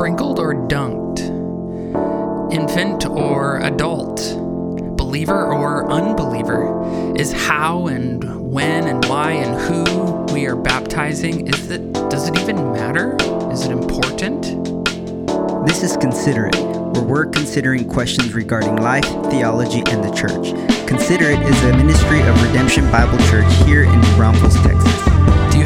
sprinkled or dunked, infant or adult, believer or unbeliever, is how and when and why and who we are baptizing. Is it does it even matter? Is it important? This is Consider It, where we're considering questions regarding life, theology, and the church. Consider It is a ministry of Redemption Bible Church here in New Braunfels, Texas.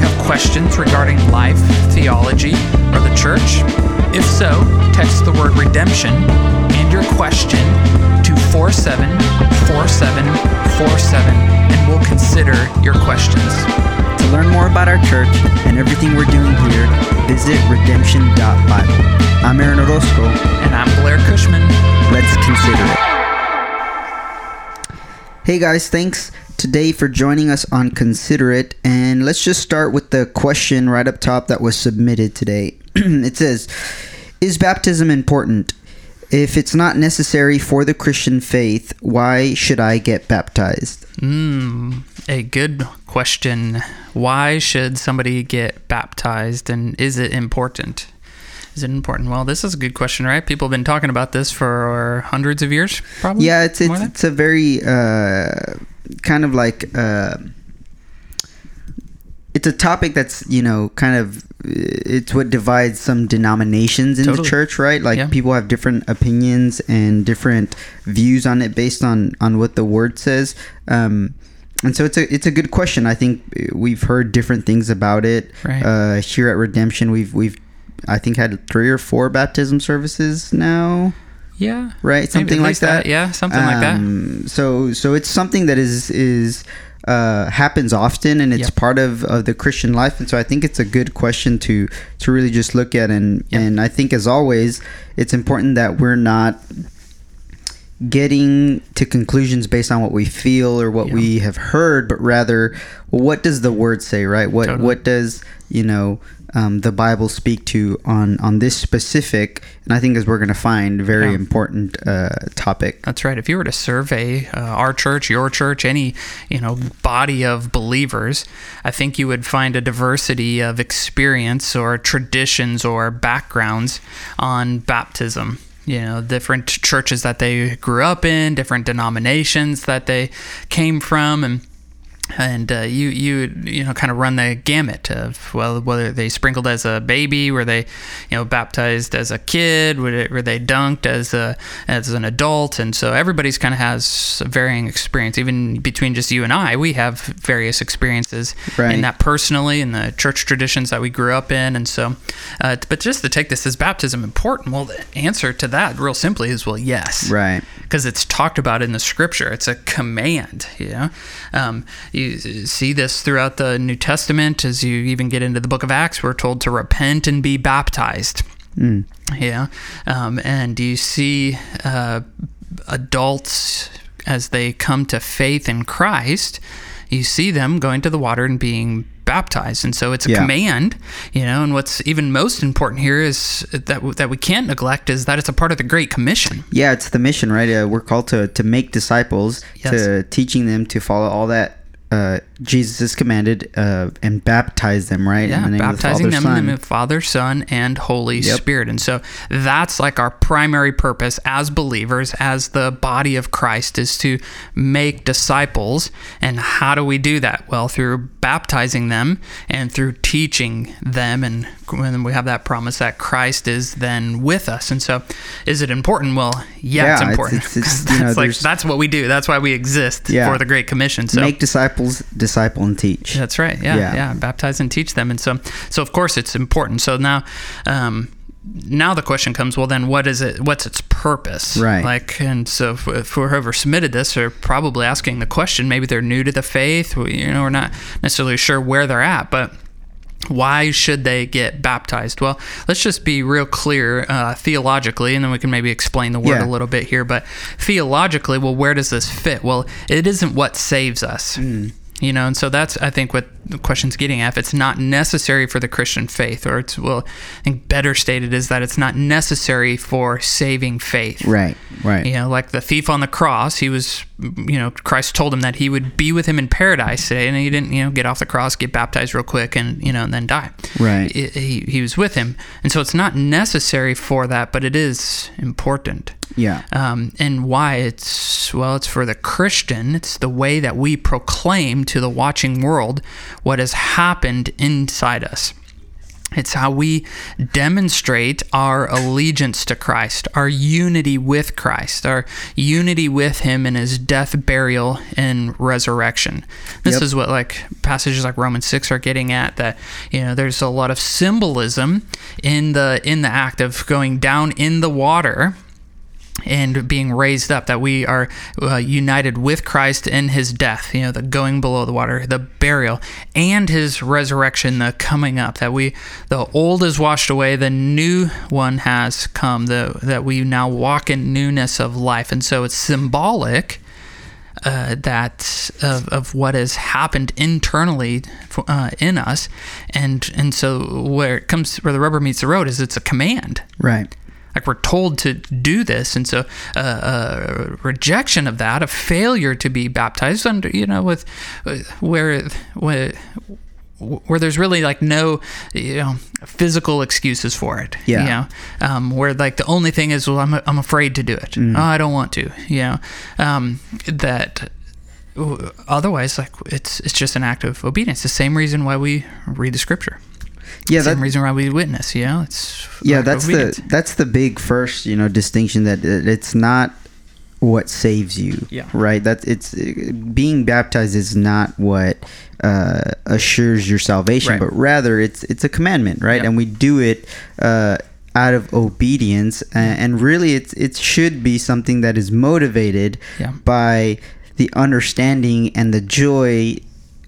Have questions regarding life, theology, or the church? If so, text the word redemption and your question to 474747 and we'll consider your questions. To learn more about our church and everything we're doing here, visit redemption.bible. I'm Aaron Orozco. And I'm Blair Cushman. Let's consider it. Hey guys, thanks today for joining us on Consider It. And let's just start with the question right up top that was submitted today. it says, Is baptism important? If it's not necessary for the Christian faith, why should I get baptized? Mm, a good question. Why should somebody get baptized and is it important? Is it important? Well, this is a good question, right? People have been talking about this for hundreds of years, probably. Yeah, it's it's, it's a very uh, kind of like uh, it's a topic that's you know kind of it's what divides some denominations in the church, right? Like Yeah. people have different opinions and different views on it based on on what the word says. Um, and so it's a it's a good question. I think we've heard different things about it Right. uh, here at Redemption. We've we've I think had three or four baptism services now yeah. right? Something like least that. Yeah, something like that. Um, So so it's something that is is uh, happens often, and it's Yep. part of, of the Christian life. And so I think it's a good question to to really just look at. And Yep. and I think as always, it's important that we're not getting to conclusions based on what we feel or what Yeah. we have heard, but rather, what does the word say, right? What Totally. what does you know um, the Bible speak to on on this specific, and I think as we're going to find, very Yeah. important uh, topic. That's right. If you were to survey uh, our church, your church, any you know body of believers, I think you would find a diversity of experience or traditions or backgrounds on baptism. You know, different churches that they grew up in, different denominations that they came from, and and uh, you you you know kind of run the gamut of well whether they sprinkled as a baby were they you know baptized as a kid were they, were they dunked as a as an adult and so everybody's kind of has a varying experience even between just you and I we have various experiences Right. in that personally in the church traditions that we grew up in and so uh, but just to take this is baptism important well the answer to that real simply is well yes Right. because it's talked about in the scripture. It's a command, you know. Um, you see this throughout the New Testament as you even get into the book of Acts. We're told to repent and be baptized. Yeah, um, and you see uh, adults as they come to faith in Christ. You see them going to the water and being baptized, and so it's a Yeah. command, you know. And what's even most important here is that that we can't neglect is that it's a part of the Great Commission. Yeah, it's the mission, right? Uh, we're called to to make disciples, Yes. to teaching them to follow all that uh, Jesus has commanded, uh, and baptize them, right? Yeah, in the name baptizing of the them Father, in the name Son. of Father, Son, and Holy Yep. Spirit. And so that's like our primary purpose as believers, as the body of Christ, is to make disciples. And how do we do that? Well, through baptizing them and through teaching them. And when we have that promise that Christ is then with us. And so is it important? Well, yeah, Yeah, it's it's- important. it's- it's, 'Cause you know, that's, like, that's what we do. That's why we exist Yeah. for the Great Commission. So Make disciples, disciple, and teach. that's right. Yeah, Yeah. yeah, Baptize and teach them, and so so of course it's important. So now, um, now the question comes: Well, then what is it? What's its purpose? Right. Like, and so if, if whoever submitted this are probably asking the question. Maybe they're new to the faith. we- You know, we're not necessarily sure where they're at, but why should they get baptized? Well, let's just be real clear uh, theologically, and then we can maybe explain the word Yeah. a little bit here. But theologically, well, where does this fit? Well, it isn't what saves us. You know, and so that's I think what the question's getting at, if it's not necessary for the Christian faith, or it's well, I think better stated is that it's not necessary for saving faith. Right, right. You know, like the thief on the cross, he was, you know, Christ told him that he would be with him in paradise today, and he didn't, you know, get off the cross, get baptized real quick, and you know, and then die. Right. He, he, he was with him, and so it's not necessary for that, but it is important. Yeah. Um, and why it's well, it's for the Christian. It's the way that we proclaim to the watching world what has happened inside us. It's how we demonstrate our allegiance to Christ, our unity with Christ, our unity with Him in His death, burial, and resurrection. This Yep. is what like passages like Romans six are getting at. That you know, there's a lot of symbolism in the in the act of going down in the water and being raised up that we are uh, united with Christ in his death you know the going below the water the burial and his resurrection the coming up that we the old is washed away the new one has come the that we now walk in newness of life. And so it's symbolic uh, that of, of what has happened internally uh, in us. And and so where it comes where the rubber meets the road is it's a command. Right. Like we're told to do this. And so uh, uh, rejection of that a failure to be baptized under you know with uh, where where where there's really like no you know physical excuses for it Yeah. you know? Um, where like the only thing is well I'm, I'm afraid to do it. Oh, I don't want to you know? Um, that otherwise like it's it's just an act of obedience. The same reason why we read the scripture Yeah, same that, reason why we witness you know it's yeah, that's the that's the big first, you know, distinction that it's not what saves you. Yeah. Right. That's it's being baptized is not what uh, assures your salvation, Right. but rather it's it's a commandment, right? Yeah. And we do it uh, out of obedience, a- and really, it's it should be something that is motivated Yeah. by the understanding and the joy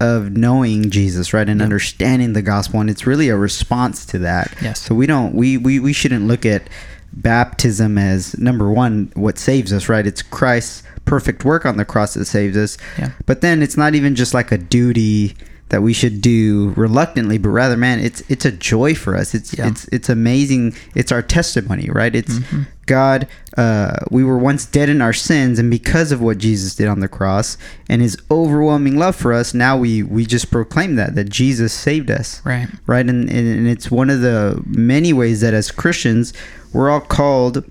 of knowing Jesus, right, and Yeah. understanding the gospel, and it's really a response to that. Yes. So we don't we we, we shouldn't look at baptism as number one what saves us, right? It's Christ's perfect work on the cross that saves us. Yeah. But then it's not even just like a duty that we should do reluctantly, but rather, man, it's it's a joy for us. It's Yeah. it's it's amazing. It's our testimony, right? It's Mm-hmm. God. Uh, we were once dead in our sins, and because of what Jesus did on the cross and His overwhelming love for us, now we we just proclaim that that Jesus saved us right right? And, and, and it's one of the many ways that as Christians, we're all called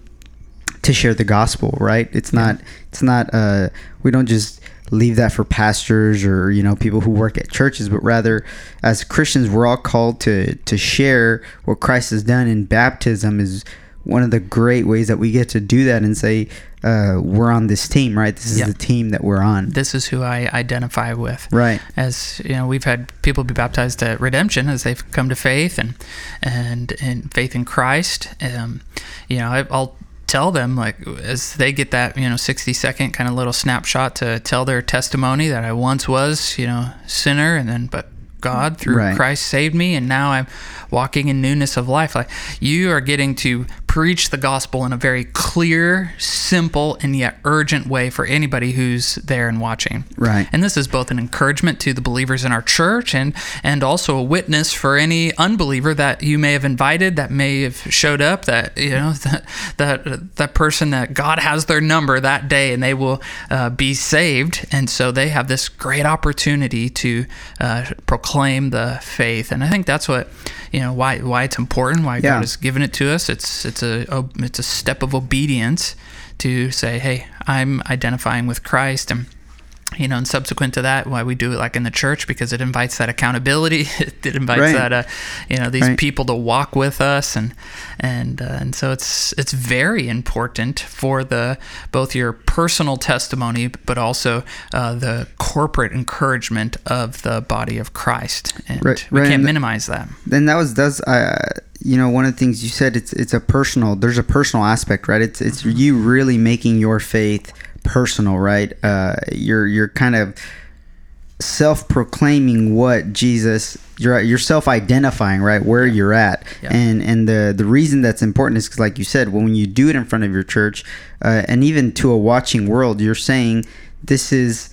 to share the gospel, right? It's not, it's not, uh, we don't just leave that for pastors or, you know, people who work at churches, but rather as Christians, we're all called to, to share what Christ has done in baptism is one of the great ways that we get to do that and say, uh, we're on this team, right? This is Yeah. the team that we're on. this is who I identify with. Right. As you know, we've had people be baptized at redemption as they've come to faith and and and faith in Christ. Um, you know, I, I'll tell them like as they get that you know 60 second kind of little snapshot to tell their testimony that I once was you know sinner and then but God through Right. Christ saved me and now I'm walking in newness of life like you are getting to preach the gospel in a very clear simple and yet urgent way for anybody who's there and watching. Right. and this is both an encouragement to the believers in our church and and also a witness for any unbeliever that you may have invited that may have showed up that you know that that, that person that God has their number that day and they will uh, be saved. And so they have this great opportunity to uh, proclaim the faith. And I think that's what you know why why it's important why Yeah. God has given it to us it's it's a it's a step of obedience to say hey I'm identifying with Christ and you know, and subsequent to that, why we do it like in the church because it invites that accountability. it invites Right. that, uh, you know, these Right. people to walk with us, and and uh, and so it's it's very important for the both your personal testimony, but also uh, the corporate encouragement of the body of Christ, and Right, we can't and- minimize that. then that was does uh, you know one of the things you said it's it's a personal there's a personal aspect right it's it's you really making your faith personal right? Uh you're you're kind of self-proclaiming what Jesus you're you're self-identifying right where you're at. Yeah. and and the the reason that's important is because like you said when you do it in front of your church uh, and even to a watching world you're saying this is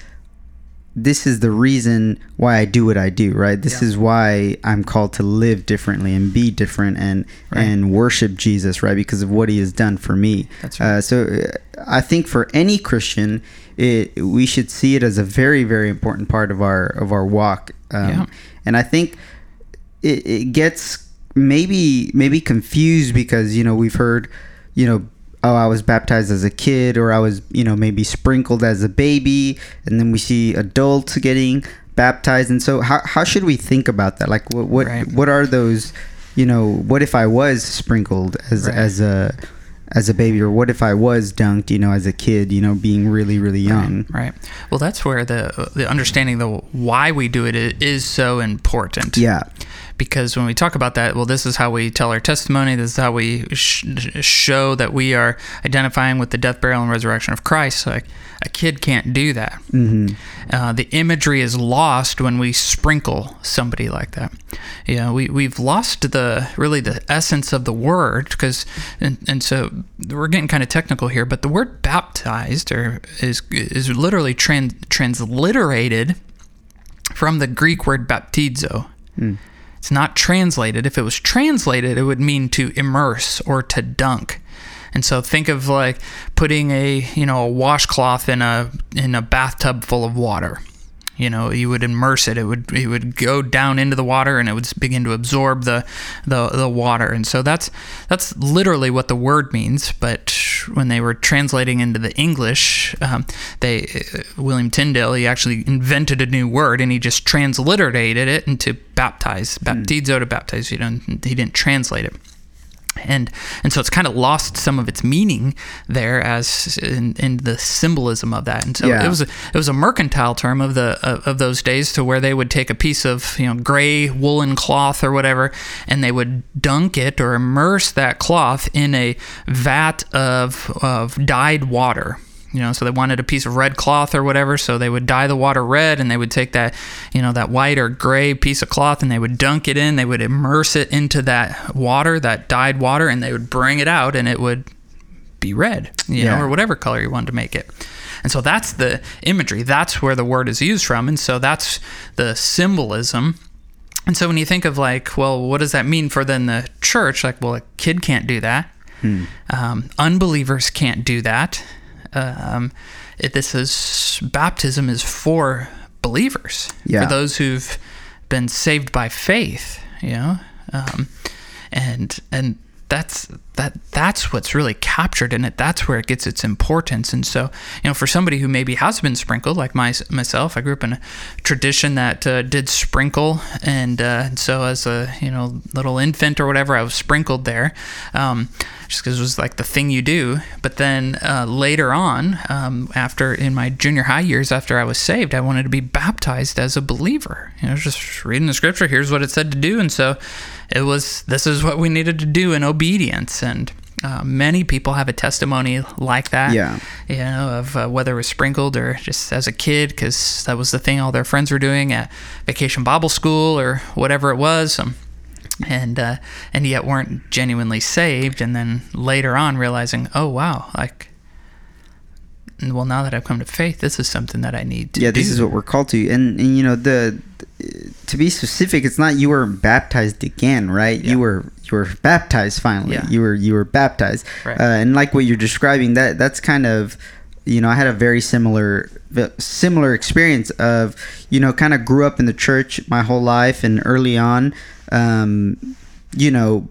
this is the reason why I do what I do, right? This Yeah. is why I'm called to live differently and be different and Right. and worship Jesus, right? Because of what He has done for me. That's right. Uh, so uh, I think for any Christian, it, we should see it as a very very important part of our of our walk. Um, Yeah. And I think it, it gets maybe maybe confused because you know we've heard you know oh i was baptized as a kid or i was you know maybe sprinkled as a baby and then we see adults getting baptized and so how, how should we think about that like what what, Right. what are those you know what if i was sprinkled as Right. as a as a baby or what if i was dunked you know as a kid you know being really really young Right. Well, that's where the the understanding the why we do it is so important. yeah Because when we talk about that, well, this is how we tell our testimony. This is how we sh- show that we are identifying with the death, burial, and resurrection of Christ. Like a kid can't do that. hmm Uh, the imagery is lost when we sprinkle somebody like that. You know, we, we've lost the really the essence of the word because, and, and so we're getting kind of technical here, but the word baptized or is is literally trans, transliterated from the Greek word baptizo. It's not translated. If it was translated, it would mean to immerse or to dunk. And so think of like putting a you know a washcloth in a in a bathtub full of water. You know, you would immerse it. It would it would go down into the water and it would begin to absorb the the, the water. And so that's that's literally what the word means. But when they were translating into the English, um, they uh, William Tyndale he actually invented a new word and he just transliterated it into baptize, baptizo to baptize. You know, he didn't translate it and and so it's kind of lost some of its meaning there as in, in the symbolism of that and so Yeah. it was a, it was a mercantile term of the of, of those days to where they would take a piece of you know gray woolen cloth or whatever and they would dunk it or immerse that cloth in a vat of of dyed water you know so they wanted a piece of red cloth or whatever so they would dye the water red and they would take that you know that white or gray piece of cloth and they would dunk it in they would immerse it into that water that dyed water and they would bring it out and it would be red you Yeah. know or whatever color you wanted to make it. And so that's the imagery. That's where the word is used from. And so that's the symbolism. And so when you think of like well what does that mean for then the church? Like well a kid can't do that. Um, unbelievers can't do that. Um, it, this is baptism is for believers, Yeah. for those who've been saved by faith. You know, um, and and that's that that's what's really captured in it. That's where it gets its importance. And so, you know, for somebody who maybe has been sprinkled, like my, myself, I grew up in a tradition that uh, did sprinkle, and uh, so as a you know little infant or whatever, I was sprinkled there, um, just because it was like the thing you do. But then uh, later on, um, after in my junior high years, after I was saved, I wanted to be baptized as a believer. You know, just reading the scripture. Here's what it said to do, and so it was. This is what we needed to do in obedience, and uh, many people have a testimony like that. Yeah. You know, of uh, whether it was sprinkled or just as a kid, because that was the thing all their friends were doing at vacation Bible school or whatever it was. Um, and uh, and yet weren't genuinely saved, and then later on realizing, oh wow, like, well now that I've come to faith, this is something that I need to yeah do. this is what we're called to and, and you know the to be specific it's not you were baptized again right Yeah. you were you were baptized finally Yeah. you were you were baptized Right. uh, and like what you're describing that that's kind of you know i had a very similar similar experience of you know kind of grew up in the church my whole life and early on um you know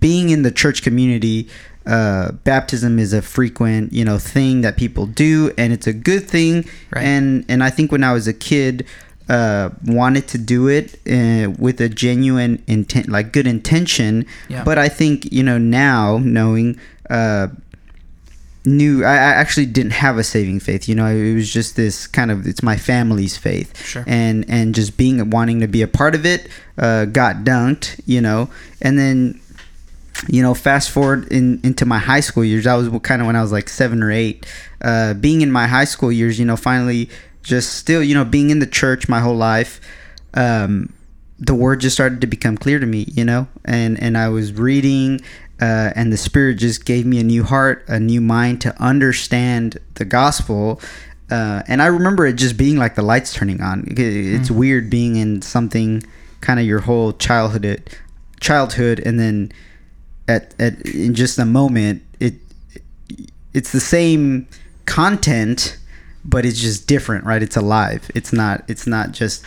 being in the church community uh, baptism is a frequent you know thing that people do and it's a good thing Right. and and i think when i was a kid uh, wanted to do it uh, with a genuine intent like good intention. Yeah. but i think you know now knowing uh, knew I, I actually didn't have a saving faith you know? It was just this kind of it's my family's faith. Sure. and and just being wanting to be a part of it uh, got dunked you know? And then you know fast forward in into my high school years that was kind of when i was like seven or eight. Uh, being in my high school years you know finally just still you know being in the church my whole life um, the word just started to become clear to me you know and and i was reading uh, and the spirit just gave me a new heart a new mind to understand the gospel uh, and I remember it just being like the lights turning on. It's mm. weird being in something kind of your whole childhood, childhood, and then at at in just a moment it it's the same content, but it's just different, right? It's alive. It's not. It's not just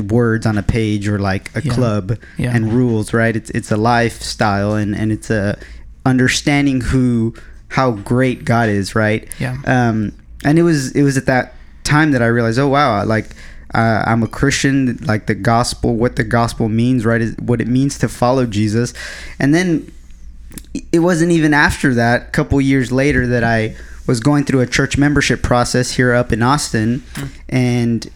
words on a page or like a yeah. club yeah. and rules, right? It's it's a lifestyle and and it's a understanding who how great God is, right? Yeah. Um, and it was it was at that time that I realized, oh wow, like uh, I'm a Christian, like the gospel, what the gospel means, right? Is what it means to follow Jesus, and then it wasn't even after that, a couple years later, that I was going through a church membership process here up in Austin, mm. and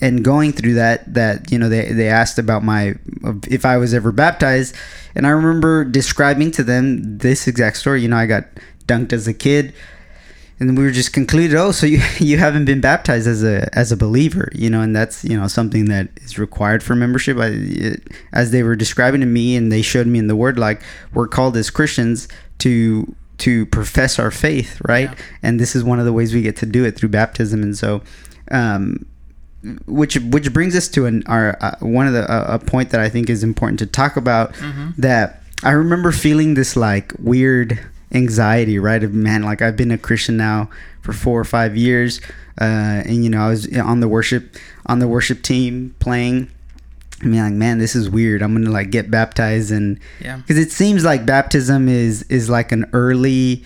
and going through that that you know they, they asked about my if I was ever baptized. And I remember describing to them this exact story. You know I got dunked as a kid and we were just concluded oh so you you haven't been baptized as a as a believer you know and that's you know something that is required for membership. I, it, as they were describing to me and they showed me in the word like we're called as Christians to to profess our faith right yeah. and this is one of the ways we get to do it through baptism and so um, which which brings us to an our uh, one of the uh, a point that I think is important to talk about mm-hmm. that I remember feeling this like weird anxiety right of man like I've been a Christian now for 4 or 5 years uh, and you know I was on the worship on the worship team playing I mean like man this is weird I'm going to like get baptized and yeah cuz it seems like baptism is is like an early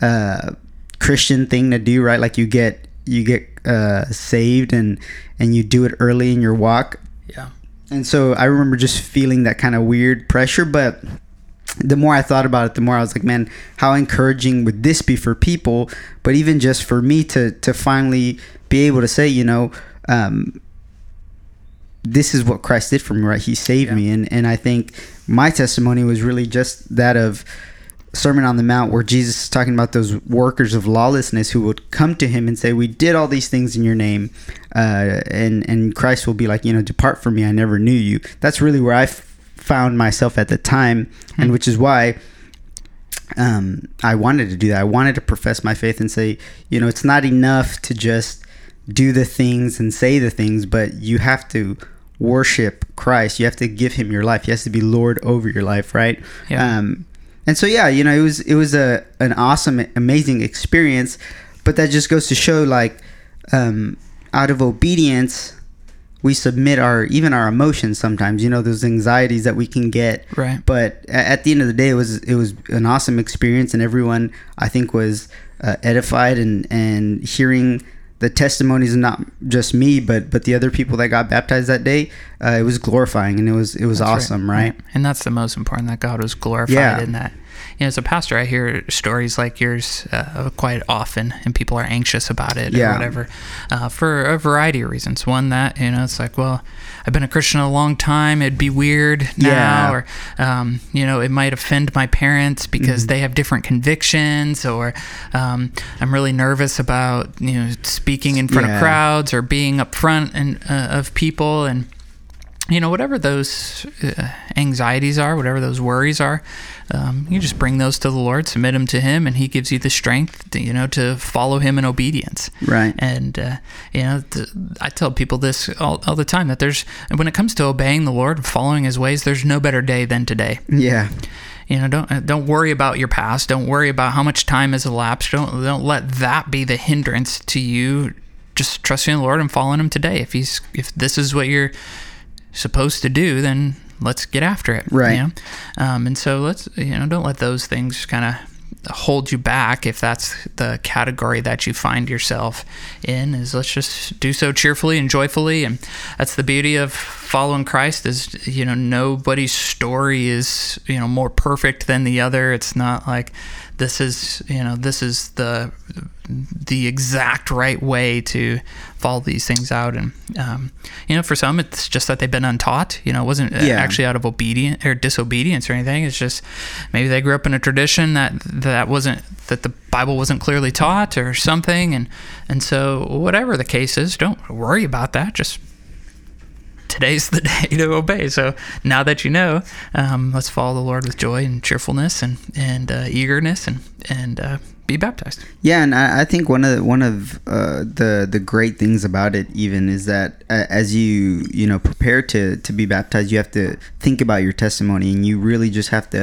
uh, Christian thing to do right like you get you get uh, saved and and you do it early in your walk. Yeah. And so I remember just feeling that kind of weird pressure, but the more I thought about it, the more I was like, man, how encouraging would this be for people? But even just for me to to finally be able to say, you know, um, this is what Christ did for me, right? He saved yeah. me, and and I think my testimony was really just that of Sermon on the Mount where Jesus is talking about those workers of lawlessness who would come to him and say, "We did all these things in your name," uh, and and Christ will be like, you know, "Depart from me, I never knew you." That's really where I f- found myself at the time, hmm. and which is why um, I wanted to do that. I wanted to profess my faith and say, you know, it's not enough to just do the things and say the things, but you have to worship Christ. You have to give Him your life. He has to be Lord over your life, right? Yeah. Um, and so yeah, you know, it was it was a an awesome, amazing experience. But that just goes to show, like, um, out of obedience, we submit our even our emotions sometimes. You know, those anxieties that we can get. Right. But at the end of the day, it was it was an awesome experience, and everyone I think was uh, edified and and hearing the testimonies not just me but but the other people that got baptized that day uh, it was glorifying and it was it was that's awesome right. right. and that's the most important that god was glorified yeah. in that you know, as a pastor, I hear stories like yours uh, quite often, and people are anxious about it yeah. or whatever uh, for a variety of reasons. One that you know, it's like, well, I've been a Christian a long time. It'd be weird now, yeah. or um, you know, it might offend my parents because mm-hmm. they have different convictions, or um, I'm really nervous about you know speaking in front yeah. of crowds or being up front and uh, of people and you know, whatever those uh, anxieties are, whatever those worries are, um, you just bring those to the Lord, submit them to Him, and He gives you the strength, to, you know, to follow Him in obedience. Right. And uh, you know, th- I tell people this all, all the time that there's when it comes to obeying the Lord, and following His ways, there's no better day than today. Yeah. You know, don't uh, don't worry about your past. Don't worry about how much time has elapsed. Don't don't let that be the hindrance to you. Just trusting the Lord and following Him today. If He's if this is what you're supposed to do, then let's get after it. Right. You know? um, and so let's, you know, don't let those things kind of hold you back if that's the category that you find yourself in is let's just do so cheerfully and joyfully and that's the beauty of following Christ is you know nobody's story is you know more perfect than the other it's not like this is you know this is the the exact right way to follow these things out. And um, you know for some it's just that they've been untaught. You know it wasn't uh, yeah. actually out of obedience or disobedience or anything. It's just maybe they grew up in a tradition that that wasn't that the bible wasn't clearly taught or something. And and so whatever the case is don't worry about that. Just today's the day to obey. So now that you know, um, let's follow the Lord with joy and cheerfulness and and uh, eagerness and and uh, be baptized. Yeah, and I, I think one of the, one of uh, the the great things about it even is that uh, as you you know prepare to to be baptized, you have to think about your testimony, and you really just have to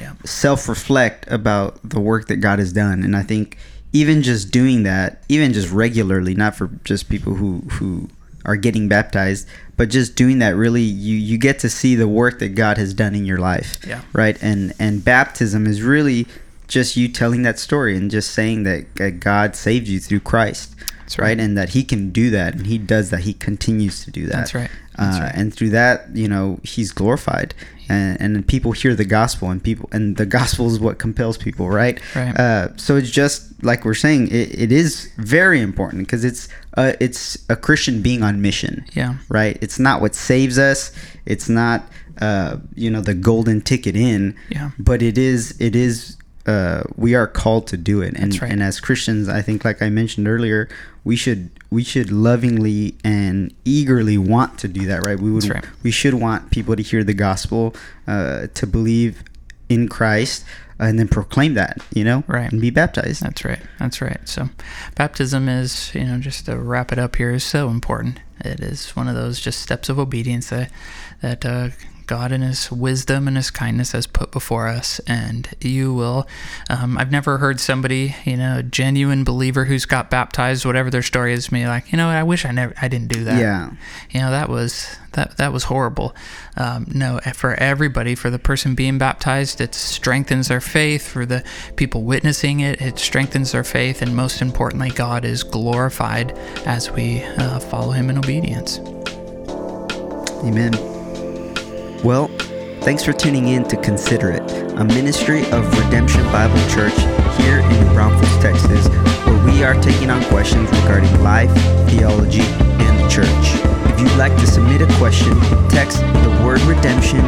Yeah. self reflect about the work that God has done. And I think even just doing that, even just regularly, not for just people who who are getting baptized, but just doing that really you you get to see the work that God has done in your life. Yeah. Right? And and baptism is really just you telling that story and just saying that, God saved you through Christ. That's right. right. And that he can do that and he does that. He continues to do that. That's right. That's uh. And through that, you know, he's glorified and, and people hear the gospel and people, and the gospel is what compels people. Right. Right. Uh, so it's just like we're saying, it, it is very important because it's, uh, it's a Christian being on mission Yeah. right? It's not what saves us. It's not uh, you know the golden ticket in. Yeah. But it is it is uh, we are called to do it. And right. and as Christians, I think like I mentioned earlier, we should we should lovingly and eagerly want to do that, right? We would right. we should want people to hear the gospel, uh, to believe in Christ, and then proclaim that, you know, Right. and be baptized. That's right. That's right. So, baptism is, you know, just to wrap it up here, is so important. It is one of those just steps of obedience that that uh, God, in His wisdom and His kindness, has put before us. And you will. Um, I've never heard somebody, you know, a genuine believer who's got baptized, whatever their story is, me like, you know, I wish I never, I didn't do that. Yeah. You know, that was that that was horrible. Um, no, for everybody, for the person being baptized, it strengthens their faith. For the people witnessing it, it strengthens their faith, and most importantly, God is glorified as we uh, follow Him in obedience. Amen. Well, thanks for tuning in to Consider It, a ministry of Redemption Bible Church here in New Braunfels, Texas, where we are taking on questions regarding life, theology, and the church. If you'd like to submit a question, text the word redemption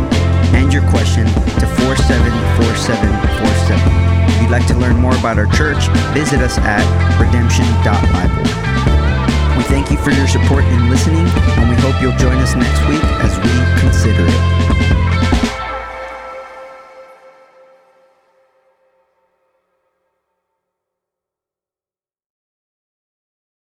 and your question to 474747. If you'd like to learn more about our church, visit us at redemption.bible. We thank you for your support and listening, and we hope you'll join us next week as we consider it.